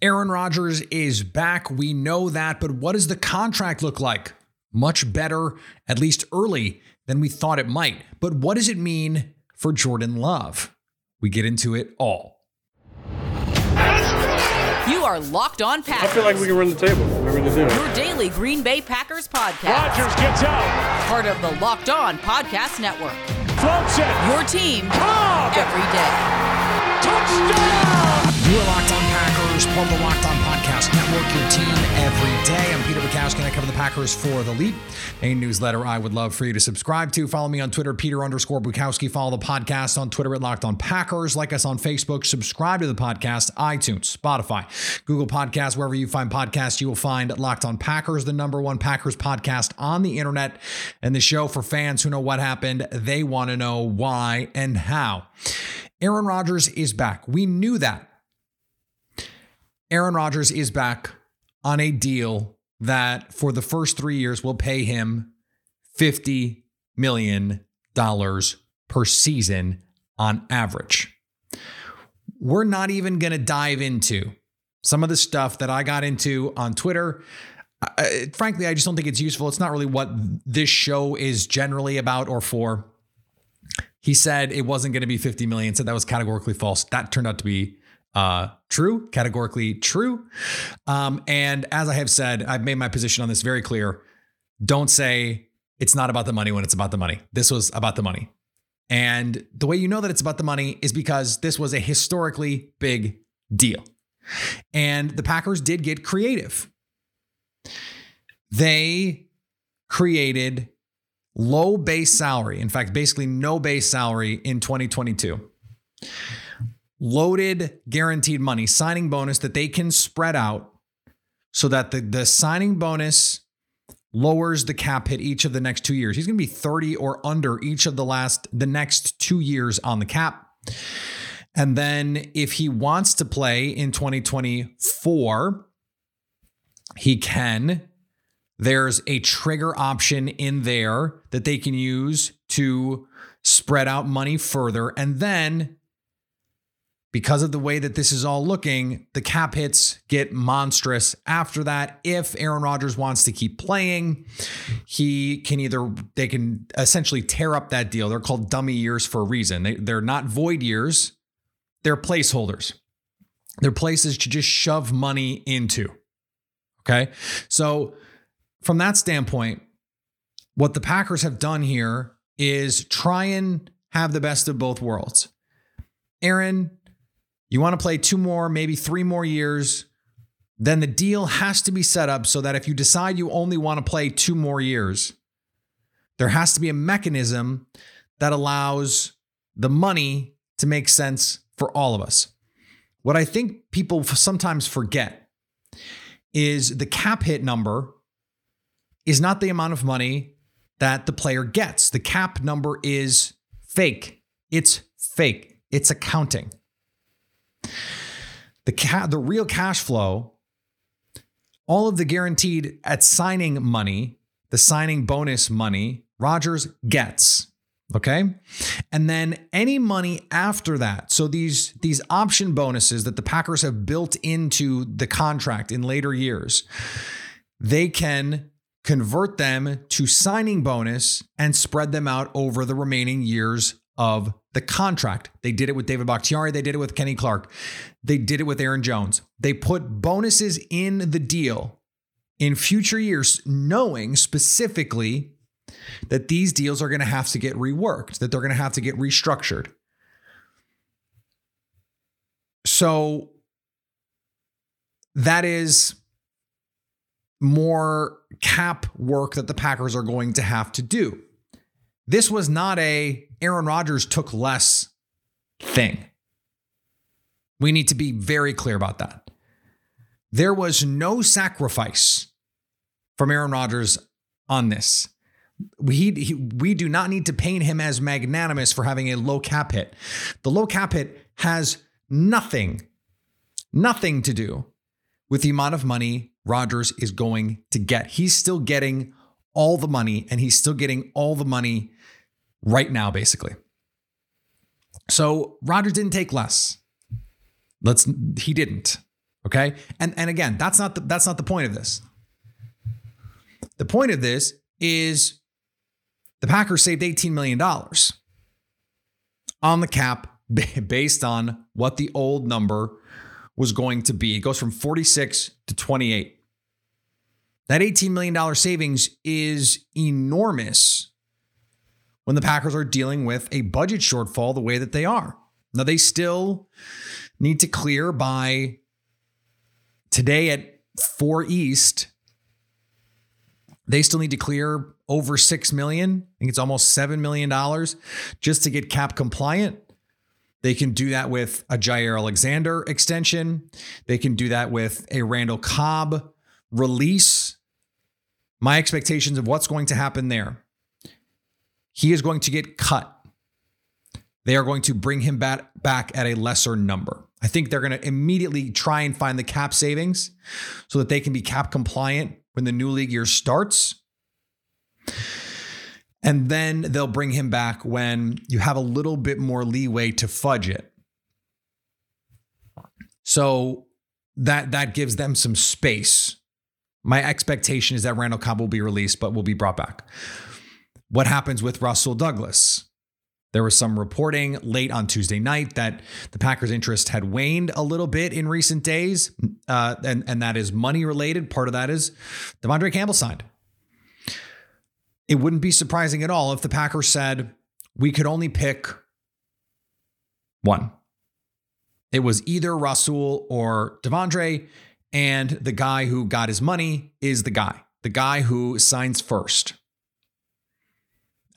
Aaron Rodgers is back. We know that, but what does the contract look like? Much better, at least early, than we thought it might. But what does it mean for Jordan Love? We get into it all. You are Locked On Packers. I feel like we can run the table. Whatever to do. Your daily Green Bay Packers podcast. Rodgers gets out. Part of the Locked On Podcast Network. Floats it. Your team Cobb. every day. Touchdown. Part the Locked On Podcast Network, your team every day. I'm Peter Bukowski, and I cover the Packers for The Leap, a newsletter I would love for you to subscribe to. Follow me on Twitter, Peter underscore Bukowski. Follow the podcast on Twitter at Locked On Packers. Like us on Facebook. Subscribe to the podcast, iTunes, Spotify, Google Podcasts, wherever you find podcasts, you will find Locked On Packers, the number one Packers podcast on the internet, and the show for fans who know what happened. They want to know why and how. Aaron Rodgers is back. We knew that. Aaron Rodgers is back on a deal that for the first three years will pay him $50 million per season on average. We're not even going to dive into some of the stuff that I got into on Twitter. Frankly, I just don't think it's useful. It's not really what this show is generally about or for. He said it wasn't going to be 50 million, said that was categorically false. That turned out to be uh, true, categorically true. Um, and as I have said, I've made my position on this very clear. Don't say it's not about the money when it's about the money. This was about the money. And the way you know that it's about the money is because this was a historically big deal. And the Packers did get creative. They created low base salary, in fact, basically no base salary in 2022 loaded guaranteed money, signing bonus that they can spread out so that the, the signing bonus lowers the cap hit each of the next two years. He's going to be 30 or under each of the last, the next two years on the cap. And then if he wants to play in 2024, he can. There's a trigger option in there that they can use to spread out money further. And then because of the way that this is all looking, the cap hits get monstrous after that. If Aaron Rodgers wants to keep playing, he can either, they can essentially tear up that deal. They're called dummy years for a reason. They, they're not void years, they're placeholders. They're places to just shove money into. Okay. So, from that standpoint, what the Packers have done here is try and have the best of both worlds. Aaron, you want to play two more, maybe three more years, then the deal has to be set up so that if you decide you only want to play two more years, there has to be a mechanism that allows the money to make sense for all of us. What I think people sometimes forget is the cap hit number is not the amount of money that the player gets. The cap number is fake. It's fake. It's accounting. The ca- the real cash flow, all of the guaranteed at signing money, the signing bonus money, Rodgers gets. Okay. And then any money after that. So these, these option bonuses that the Packers have built into the contract in later years, they can convert them to signing bonus and spread them out over the remaining years of the contract. They did it with David Bakhtiari. They did it with Kenny Clark. They did it with Aaron Jones. They put bonuses in the deal in future years, knowing specifically that these deals are going to have to get reworked, that they're going to have to get restructured. So that is more cap work that the Packers are going to have to do. This was not a Aaron Rodgers took less thing. We need to be very clear about that. There was no sacrifice from Aaron Rodgers on this. We, he, we do not need to paint him as magnanimous for having a low cap hit. The low cap hit has nothing, nothing to do with the amount of money Rodgers is going to get. He's still getting all the money and he's still getting all the money right now, basically. So Rodgers didn't take less. Let's he didn't. Okay. And and again, that's not the that's not the point of this. The point of this is the Packers saved $18 million on the cap based on what the old number was going to be. It goes from 46 to 28. That $18 million savings is enormous when the Packers are dealing with a budget shortfall the way that they are. Now, they still need to clear by today at 4 East. They still need to clear over 6 million. I think it's almost 7 million dollars just to get cap compliant. They can do that with a Jaire Alexander extension. They can do that with a Randall Cobb release. My expectations of what's going to happen there. He is going to get cut. They are going to bring him back, back at a lesser number. I think they're going to immediately try and find the cap savings so that they can be cap compliant when the new league year starts. And then they'll bring him back when you have a little bit more leeway to fudge it. So that that gives them some space. My expectation is that Randall Cobb will be released, but will be brought back. What happens with Rasul Douglas? There was some reporting late on Tuesday night that the Packers' interest had waned a little bit in recent days, uh, and and that is money related. Part of that is De'Vondre Campbell signed. It wouldn't be surprising at all if the Packers said we could only pick one. It was either Rasul or De'Vondre, and the guy who got his money is the guy, the guy who signs first.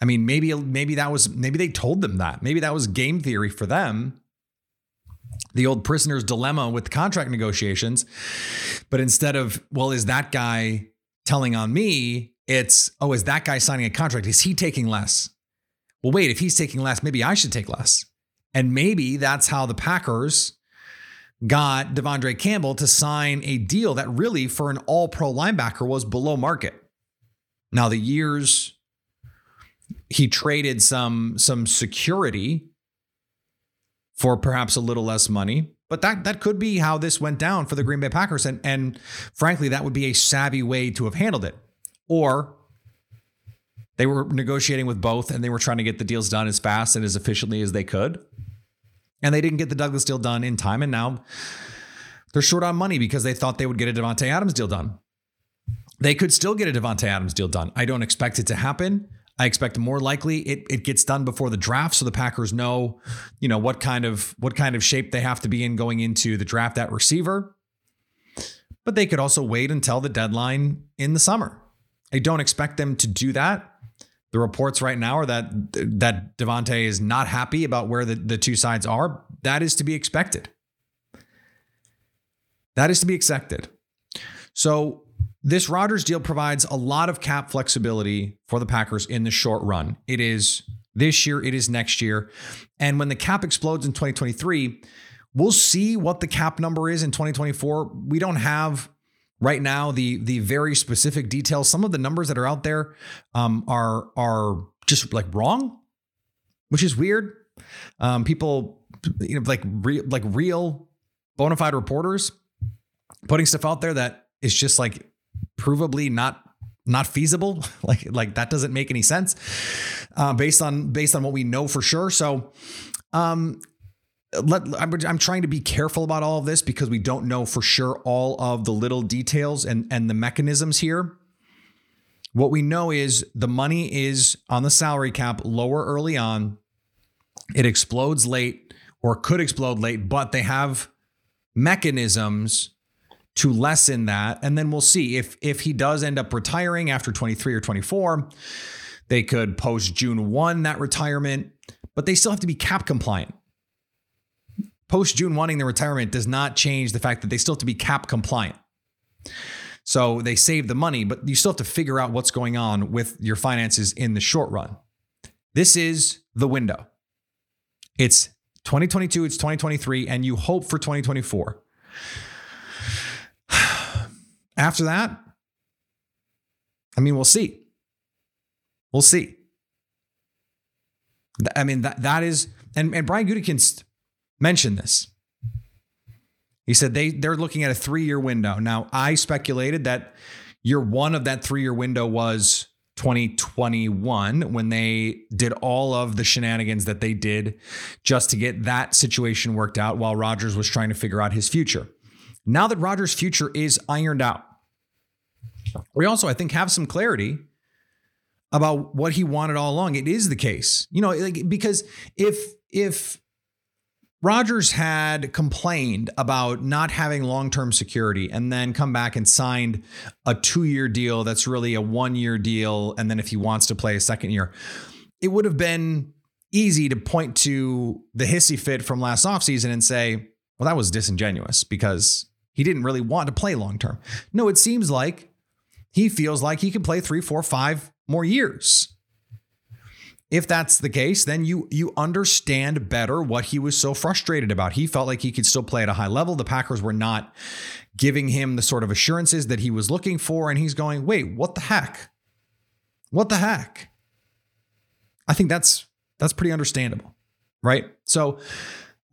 I mean, maybe maybe that was maybe they told them that. Maybe that was game theory for them. The old prisoner's dilemma with contract negotiations. But instead of, well, is that guy telling on me? It's, oh, is that guy signing a contract? Is he taking less? Well, wait, if he's taking less, maybe I should take less. And maybe that's how the Packers got De'Vondre Campbell to sign a deal that really, for an all pro linebacker, was below market. Now, the years he traded some some security for perhaps a little less money. But that that could be how this went down for the Green Bay Packers. And, and frankly, that would be a savvy way to have handled it. Or they were negotiating with both and they were trying to get the deals done as fast and as efficiently as they could. And they didn't get the Douglas deal done in time. And now they're short on money because they thought they would get a Davante Adams deal done. They could still get a Davante Adams deal done. I don't expect it to happen. I expect more likely it, it gets done before the draft, so the Packers know, you know, what kind of what kind of shape they have to be in going into the draft at receiver. But they could also wait until the deadline in the summer. I don't expect them to do that. The reports right now are that that Davante is not happy about where the, the two sides are. That is to be expected. That is to be expected. So this Rodgers deal provides a lot of cap flexibility for the Packers in the short run. It is this year, it is next year. And when the cap explodes in 2023, we'll see what the cap number is in 2024. We don't have right now the the very specific details. Some of the numbers that are out there um, are are just like wrong, which is weird. Um, people, you know, like re- like real bona fide reporters putting stuff out there that is just like provably not not feasible like like that doesn't make any sense uh, based on based on what we know for sure. So um let I'm, I'm trying to be careful about all of this because we don't know for sure all of the little details and and the mechanisms here. What we know is the money is on the salary cap lower early on. It explodes late or could explode late but they have mechanisms to lessen that. And then we'll see if if he does end up retiring after 23 or 24, they could post June 1 that retirement, but they still have to be cap compliant. Post June wanting the retirement does not change the fact that they still have to be cap compliant. So they save the money, but you still have to figure out what's going on with your finances in the short run. This is the window. It's 2022, it's 2023, and you hope for 2024. After that, I mean, we'll see. We'll see. I mean, that that is, and, and Brian Gutekunst mentioned this. He said they they're looking at a three year window. Now I speculated that year one of that three year window was 2021 when they did all of the shenanigans that they did just to get that situation worked out while Rodgers was trying to figure out his future. Now that Rodgers' future is ironed out, we also, I think, have some clarity about what he wanted all along. It is the case, you know, like because if if Rodgers had complained about not having long term security and then come back and signed a two year deal that's really a one year deal. And then if he wants to play a second year, it would have been easy to point to the hissy fit from last offseason and say, well, that was disingenuous because he didn't really want to play long term. No, it seems like he feels like he can play three, four, five more years. If that's the case, then you you understand better what he was so frustrated about. He felt like he could still play at a high level. The Packers were not giving him the sort of assurances that he was looking for and he's going, "Wait, what the heck? What the heck?" I think that's that's pretty understandable, right? So,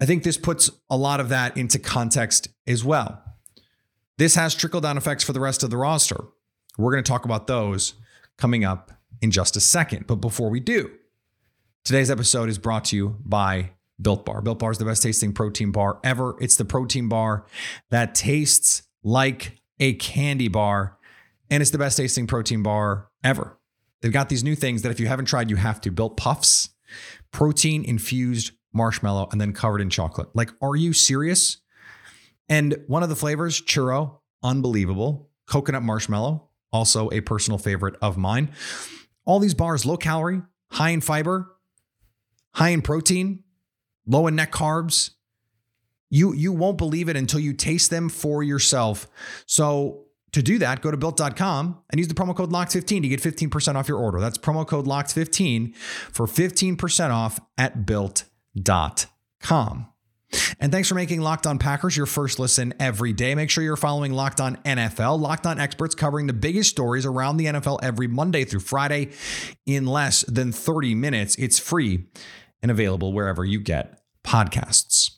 I think this puts a lot of that into context as well. This has trickle down effects for the rest of the roster. We're going to talk about those coming up in just a second. But before we do, Today's episode is brought to you by Built Bar. Built Bar is the best tasting protein bar ever. It's the protein bar that tastes like a candy bar, and it's the best tasting protein bar ever. They've got these new things that if you haven't tried, you have to. Built Puffs, protein infused marshmallow, and then covered in chocolate. Like, are you serious? And one of the flavors, churro, unbelievable. Coconut marshmallow, also a personal favorite of mine. All these bars, low calorie, high in fiber, high in protein, low in net carbs. You you won't believe it until you taste them for yourself. So to do that, go to built.com and use the promo code LOCKED15 to get 15% off your order. That's promo code LOCKED15 for 15% off at built.com. And thanks for making Locked On Packers your first listen every day. Make sure you're following Locked On NFL, Locked On experts covering the biggest stories around the NFL every Monday through Friday in less than 30 minutes. It's free and available wherever you get podcasts.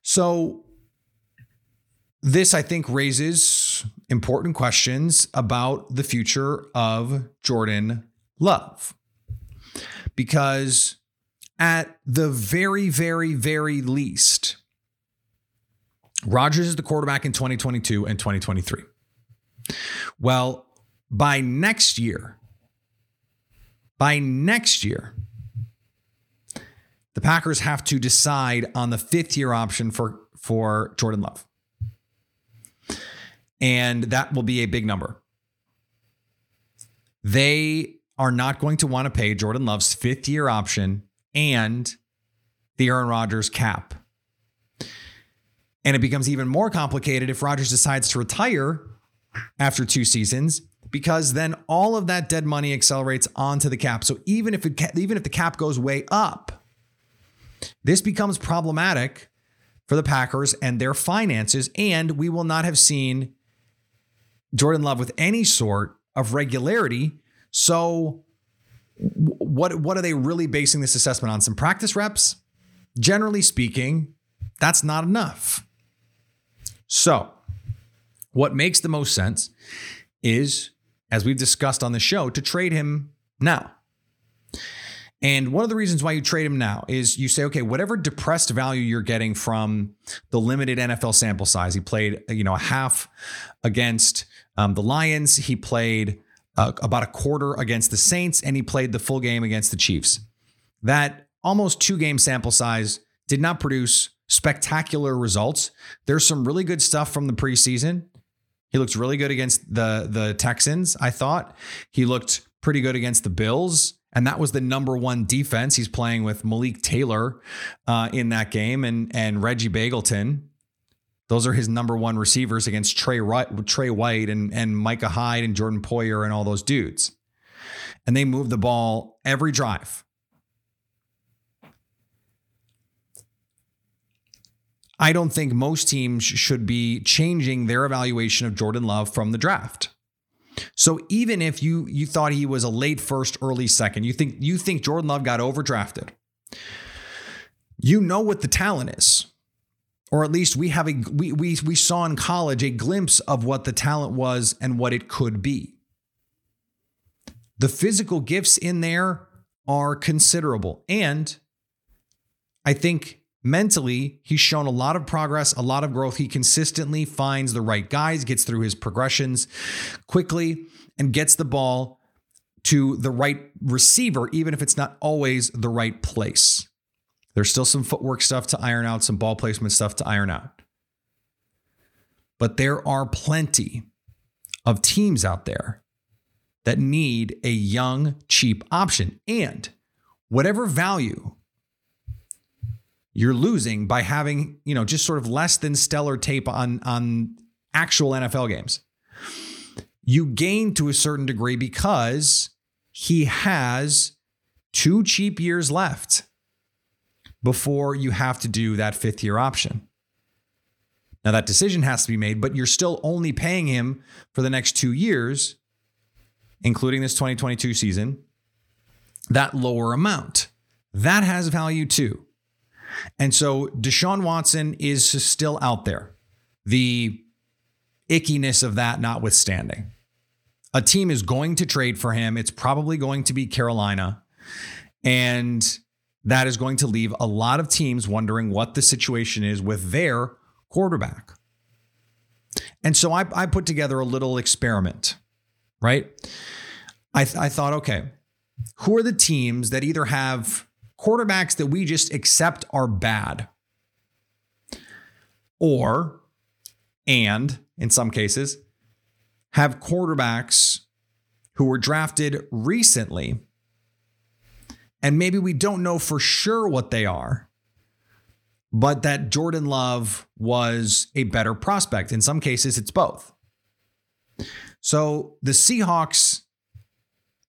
So, this I think raises important questions about the future of Jordan Love. Because at the very, very, very least, Rodgers is the quarterback in 2022 and 2023. Well, by next year, by next year, the Packers have to decide on the fifth year option for, for Jordan Love. And that will be a big number. They are not going to want to pay Jordan Love's fifth year option and the Aaron Rodgers cap. And it becomes even more complicated if Rodgers decides to retire after two seasons because then all of that dead money accelerates onto the cap. So even if it even if the cap goes way up, this becomes problematic for the Packers and their finances and we will not have seen Jordan Love with any sort of regularity. So what what are they really basing this assessment on? Some practice reps? Generally speaking, that's not enough. So, what makes the most sense is, as we've discussed on the show, to trade him now. And one of the reasons why you trade him now is you say, okay, whatever depressed value you're getting from the limited NFL sample size, he played, you know, a half against um, the Lions. He played uh, about a quarter against the Saints, and he played the full game against the Chiefs. That almost two game sample size did not produce spectacular results. There's some really good stuff from the preseason. He looked really good against the the Texans, I thought. He looked pretty good against the Bills. And that was the number one defense. He's playing with Malik Taylor uh, in that game and, and Reggie Begelton. Those are his number one receivers against Trey, Tre White and, and Micah Hyde and Jordan Poyer and all those dudes. And they move the ball every drive. I don't think most teams should be changing their evaluation of Jordan Love from the draft. So even if you you thought he was a late first, early second, you think you think Jordan Love got overdrafted. You know what the talent is or at least we have a we we we saw in college a glimpse of what the talent was and what it could be. The physical gifts in there are considerable and I think mentally he's shown a lot of progress, a lot of growth. He consistently finds the right guys, gets through his progressions quickly and gets the ball to the right receiver even if it's not always the right place. There's still some footwork stuff to iron out, some ball placement stuff to iron out. But there are plenty of teams out there that need a young, cheap option. And whatever value you're losing by having, you know, just sort of less than stellar tape on, on actual NFL games, you gain to a certain degree because he has two cheap years left before you have to do that fifth year option. Now, that decision has to be made, but you're still only paying him for the next two years, including this 2022 season, that lower amount. That has value too. And so Deshaun Watson is still out there. The ickiness of that notwithstanding. A team is going to trade for him. It's probably going to be Carolina. And that is going to leave a lot of teams wondering what the situation is with their quarterback. And so I, I put together a little experiment, right? I, th- I thought, okay, who are the teams that either have quarterbacks that we just accept are bad, or, and in some cases, have quarterbacks who were drafted recently and maybe we don't know for sure what they are, but that Jordan Love was a better prospect. In some cases, it's both. So the Seahawks,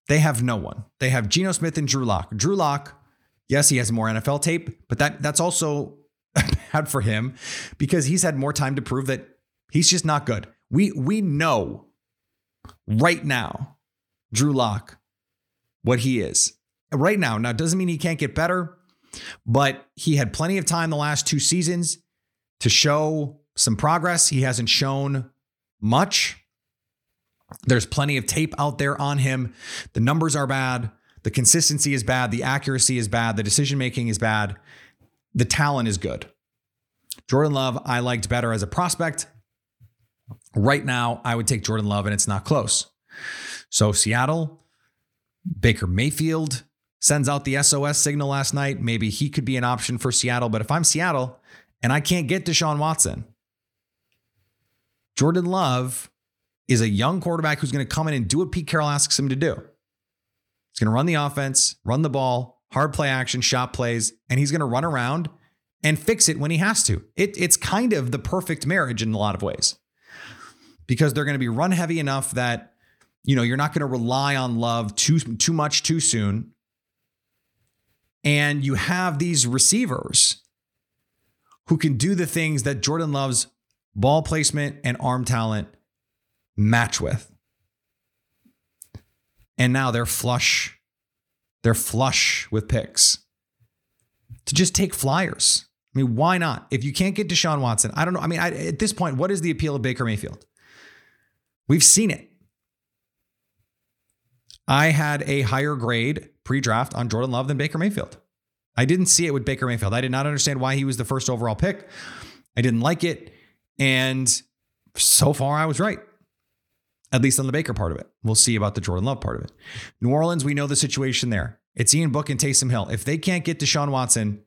they have no one. They have Geno Smith and Drew Lock. Drew Lock, yes, he has more NFL tape, but that that's also bad for him because he's had more time to prove that he's just not good. We we know right now, Drew Lock, what he is right now. Now, doesn't mean he can't get better, but he had plenty of time the last two seasons to show some progress. He hasn't shown much. There's plenty of tape out there on him. The numbers are bad. The consistency is bad. The accuracy is bad. The decision making is bad. The talent is good. Jordan Love, I liked better as a prospect. Right now, I would take Jordan Love, and it's not close. So, Seattle, Baker Mayfield, sends out the SOS signal last night. Maybe he could be an option for Seattle. But if I'm Seattle and I can't get Deshaun Watson, Jordan Love is a young quarterback who's going to come in and do what Pete Carroll asks him to do. He's going to run the offense, run the ball, hard play action, shot plays, and he's going to run around and fix it when he has to. It, it's kind of the perfect marriage in a lot of ways because they're going to be run heavy enough that you know you're not going to rely on Love too too much too soon and you have these receivers who can do the things that Jordan Love's ball placement and arm talent match with. And now they're flush. They're flush with picks to just take flyers. I mean, why not? If you can't get Deshaun Watson, I don't know. I mean, I, at this point, what is the appeal of Baker Mayfield? We've seen it. I had a higher grade pre draft on Jordan Love than Baker Mayfield. I didn't see it with Baker Mayfield. I did not understand why he was the first overall pick. I didn't like it. And so far, I was right, at least on the Baker part of it. We'll see about the Jordan Love part of it. New Orleans, we know the situation there. It's Ian Book and Taysom Hill. If they can't get Deshaun Watson,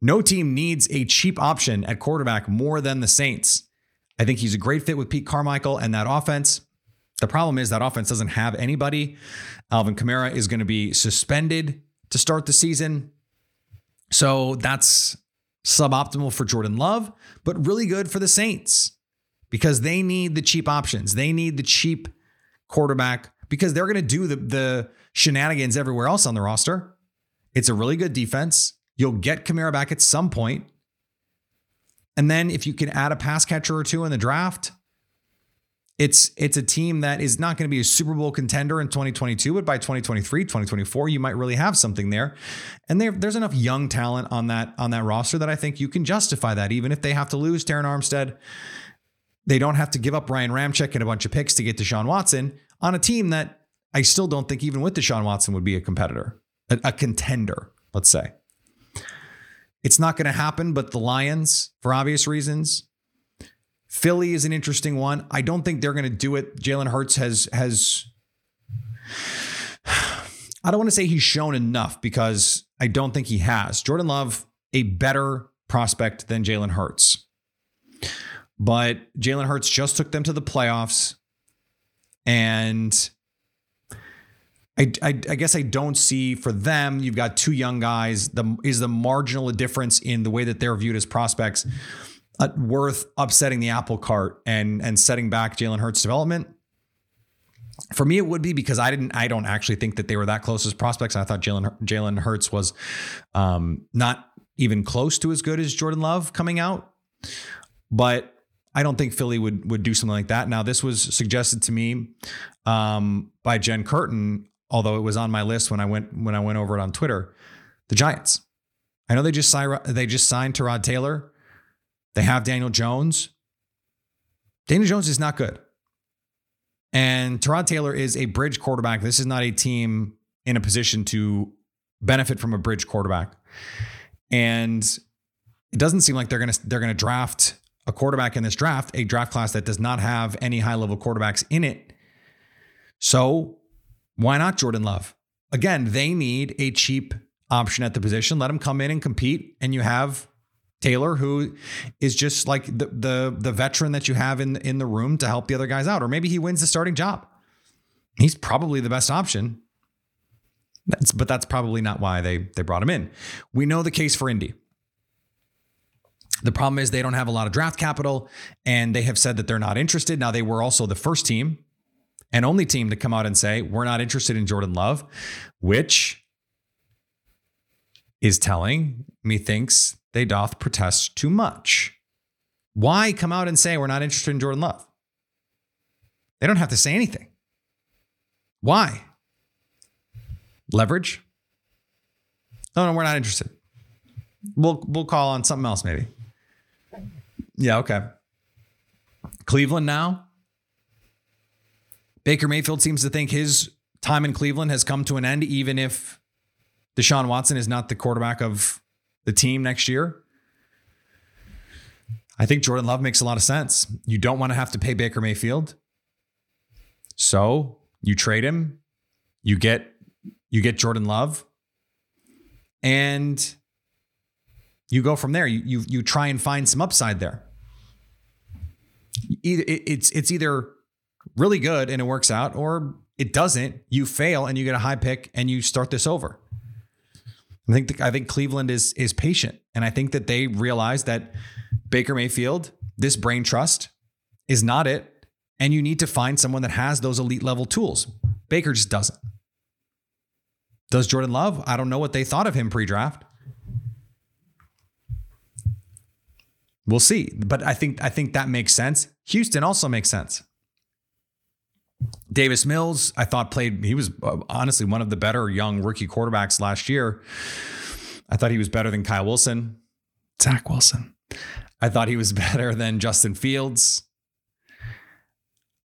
no team needs a cheap option at quarterback more than the Saints. I think he's a great fit with Pete Carmichael and that offense. The problem is that offense doesn't have anybody. Alvin Kamara is going to be suspended to start the season. So that's suboptimal for Jordan Love, but really good for the Saints because they need the cheap options. They need the cheap quarterback because they're going to do the, the shenanigans everywhere else on the roster. It's a really good defense. You'll get Kamara back at some point. And then if you can add a pass catcher or two in the draft, it's it's a team that is not going to be a Super Bowl contender in 2022, but by 2023, 2024, you might really have something there. And there's enough young talent on that on that roster that I think you can justify that, even if they have to lose Terron Armstead. They don't have to give up Ryan Ramczyk and a bunch of picks to get Deshaun Watson on a team that I still don't think even with Deshaun Watson would be a competitor, a, a contender, let's say. It's not going to happen, but the Lions, for obvious reasons, Philly is an interesting one. I don't think they're going to do it. Jalen Hurts has has I don't want to say he's shown enough because I don't think he has. Jordan Love a better prospect than Jalen Hurts. But Jalen Hurts just took them to the playoffs and I, I, I, guess I don't see for them. You've got two young guys. The is the marginal difference in the way that they're viewed as prospects uh, worth upsetting the apple cart and and setting back Jalen Hurts' development? For me, it would be because I didn't. I don't actually think that they were that close as prospects. I thought Jalen Jalen Hurts was um, not even close to as good as Jordan Love coming out, but I don't think Philly would would do something like that. Now, this was suggested to me um, by Jen Curtin, although it was on my list when I went when I went over it on Twitter. The Giants. I know they just signed they just signed Tyrod Taylor. They have Daniel Jones. Daniel Jones is not good. And Tyrod Taylor is a bridge quarterback. This is not a team in a position to benefit from a bridge quarterback. And it doesn't seem like they're going to they're going to draft a quarterback in this draft, a draft class that does not have any high-level quarterbacks in it. So, why not Jordan Love? Again, they need a cheap option at the position. Let him come in and compete and you have Taylor, who is just like the the the veteran that you have in in the room to help the other guys out, or maybe he wins the starting job. He's probably the best option. That's, but that's probably not why they they brought him in. We know the case for Indy. The problem is they don't have a lot of draft capital, and they have said that they're not interested. Now they were also the first team and only team to come out and say we're not interested in Jordan Love, which is telling me thinks they doth protest too much. Why come out and say we're not interested in Jordan Love? They don't have to say anything. Why? Leverage? No, no, we're not interested. We'll we'll call on something else maybe. Yeah, okay. Cleveland now. Baker Mayfield seems to think his time in Cleveland has come to an end, even if Deshaun Watson is not the quarterback of the team next year. I think Jordan Love makes a lot of sense. You don't want to have to pay Baker Mayfield. So you trade him, you get you get Jordan Love, and you go from there. You you, you try and find some upside there. It's it's either really good and it works out, or it doesn't. You fail and you get a high pick and you start this over. I think the, I think Cleveland is is patient, and I think that they realize that Baker Mayfield, this brain trust, is not it, and you need to find someone that has those elite level tools. Baker just doesn't. Does Jordan Love? I don't know what they thought of him pre-draft. We'll see, but I think I think that makes sense. Houston also makes sense. Davis Mills, I thought played, he was uh, honestly one of the better young rookie quarterbacks last year. I thought he was better than Kyle Wilson, Zach Wilson. I thought he was better than Justin Fields.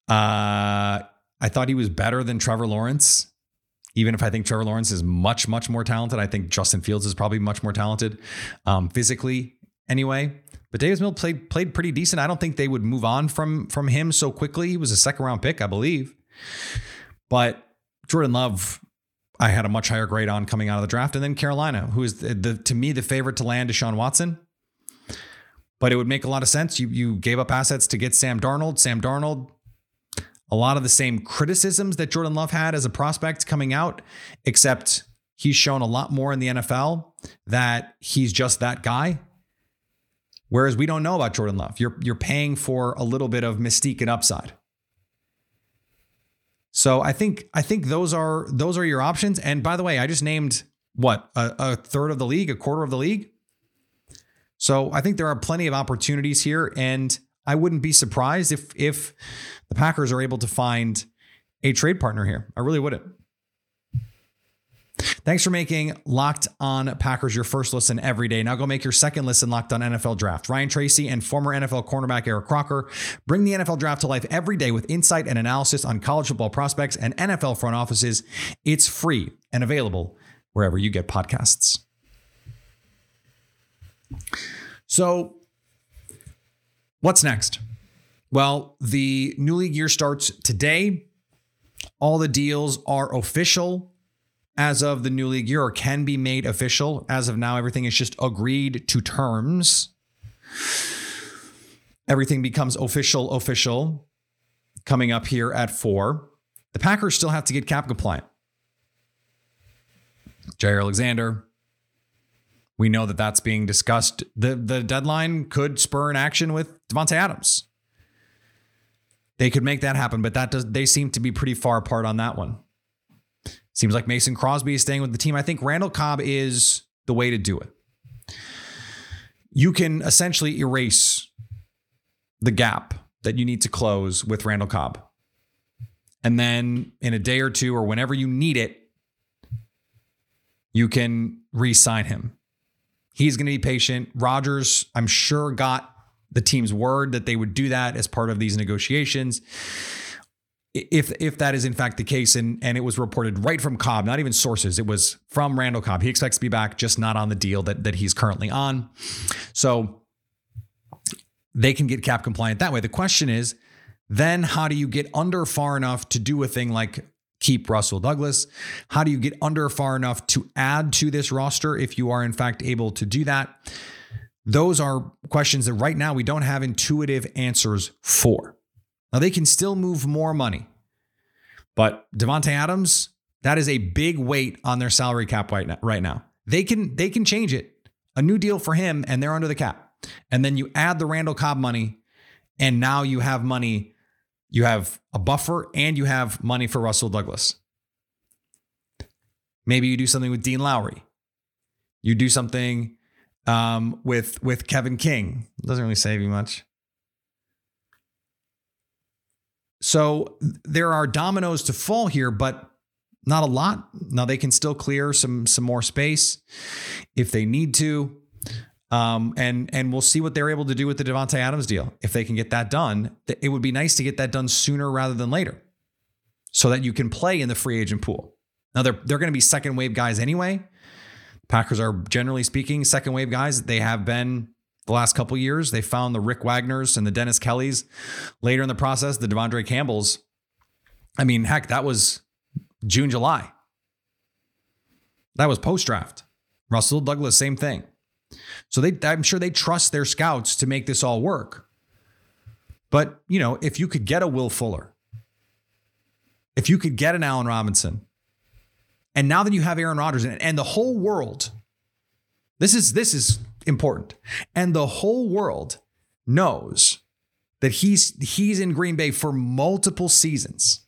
Uh, I thought he was better than Trevor Lawrence. Even if I think Trevor Lawrence is much, much more talented, I think Justin Fields is probably much more talented um, physically anyway. But Davis Mills played played pretty decent. I don't think they would move on from from him so quickly. He was a second round pick, I believe. But Jordan Love, I had a much higher grade on coming out of the draft, and then Carolina, who is the, the to me the favorite to land Deshaun Watson. But it would make a lot of sense. You you gave up assets to get Sam Darnold. Sam Darnold, a lot of the same criticisms that Jordan Love had as a prospect coming out, except he's shown a lot more in the NFL that he's just that guy Whereas we don't know about Jordan Love. You're you're paying for a little bit of mystique and upside. So I think I think those are those are your options. And by the way, I just named what a, a third of the league, a quarter of the league. So I think there are plenty of opportunities here, and I wouldn't be surprised if if the Packers are able to find a trade partner here. I really wouldn't. Thanks for making Locked On Packers your first listen every day. Now go make your second listen Locked On NFL Draft. Ryan Tracy and former NFL cornerback Eric Crocker bring the NFL Draft to life every day with insight and analysis on college football prospects and NFL front offices. It's free and available wherever you get podcasts. So, what's next? Well, the new league year starts today. All the deals are official as of the new league year or can be made official. As of now, everything is just agreed to terms. Everything becomes official, official coming up here at four. The Packers still have to get cap compliant. Jaire Alexander, we know that that's being discussed. The, the deadline could spur an action with Davante Adams. They could make that happen, but that does they seem to be pretty far apart on that one. Seems like Mason Crosby is staying with the team. I think Randall Cobb is the way to do it. You can essentially erase the gap that you need to close with Randall Cobb. And then in a day or two, or whenever you need it, you can re sign him. He's going to be patient. Rodgers, I'm sure, got the team's word that they would do that as part of these negotiations if if that is in fact the case, and and it was reported right from Cobb, not even sources, it was from Randall Cobb. He expects to be back, just not on the deal that that he's currently on. So they can get cap compliant that way. The question is, then how do you get under far enough to do a thing like keep Rasul Douglas? How do you get under far enough to add to this roster if you are in fact able to do that? Those are questions that right now we don't have intuitive answers for. Now they can still move more money, but Davante Adams, that is a big weight on their salary cap right now. They can they can change it. A new deal for him, and they're under the cap. And then you add the Randall Cobb money, and now you have money. You have a buffer, and you have money for Rasul Douglas. Maybe you do something with Dean Lowry. You do something um, with with Kevin King. Doesn't really save you much. So there are dominoes to fall here, but not a lot. Now they can still clear some some more space if they need to. Um, and and we'll see what they're able to do with the Davante Adams deal. If they can get that done, it would be nice to get that done sooner rather than later, so that you can play in the free agent pool. Now they're they're going to be second wave guys anyway. Packers are generally speaking second wave guys. They have been the last couple years. They found the Rick Wagners and the Dennis Kellys. Later in the process, the De'Vondre Campbells. I mean, heck, that was June, July. That was post draft. Rasul Douglas, same thing. So they, I'm sure they trust their scouts to make this all work. But you know, if you could get a Will Fuller, if you could get an Allen Robinson, and now that you have Aaron Rodgers and, and the whole world, this is this is important. And the whole world knows that he's he's in Green Bay for multiple seasons.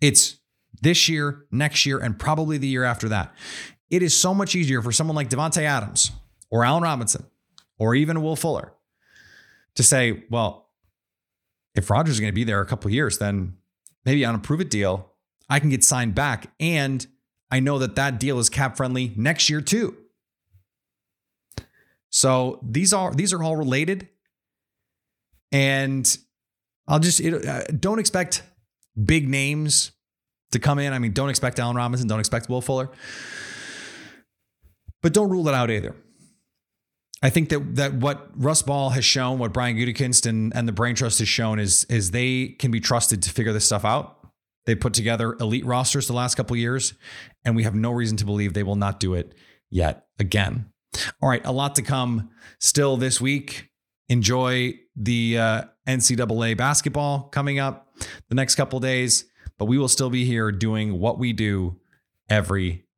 It's this year, next year, and probably the year after that. It is so much easier for someone like Davante Adams or Allen Robinson or even Will Fuller to say, well, if Rodgers is going to be there a couple years, then maybe on a prove it deal, I can get signed back. And I know that that deal is cap friendly next year too. So these are these are all related, and I'll just it, uh, don't expect big names to come in. I mean, don't expect Allen Robinson, don't expect Will Fuller, but don't rule it out either. I think that that what Russ Ball has shown, what Brian Gutekunst and, and the Brain Trust has shown is is they can be trusted to figure this stuff out. They put together elite rosters the last couple years, and we have no reason to believe they will not do it yet again. All right, a lot to come still this week. Enjoy the uh, NCAA basketball coming up the next couple days, but we will still be here doing what we do every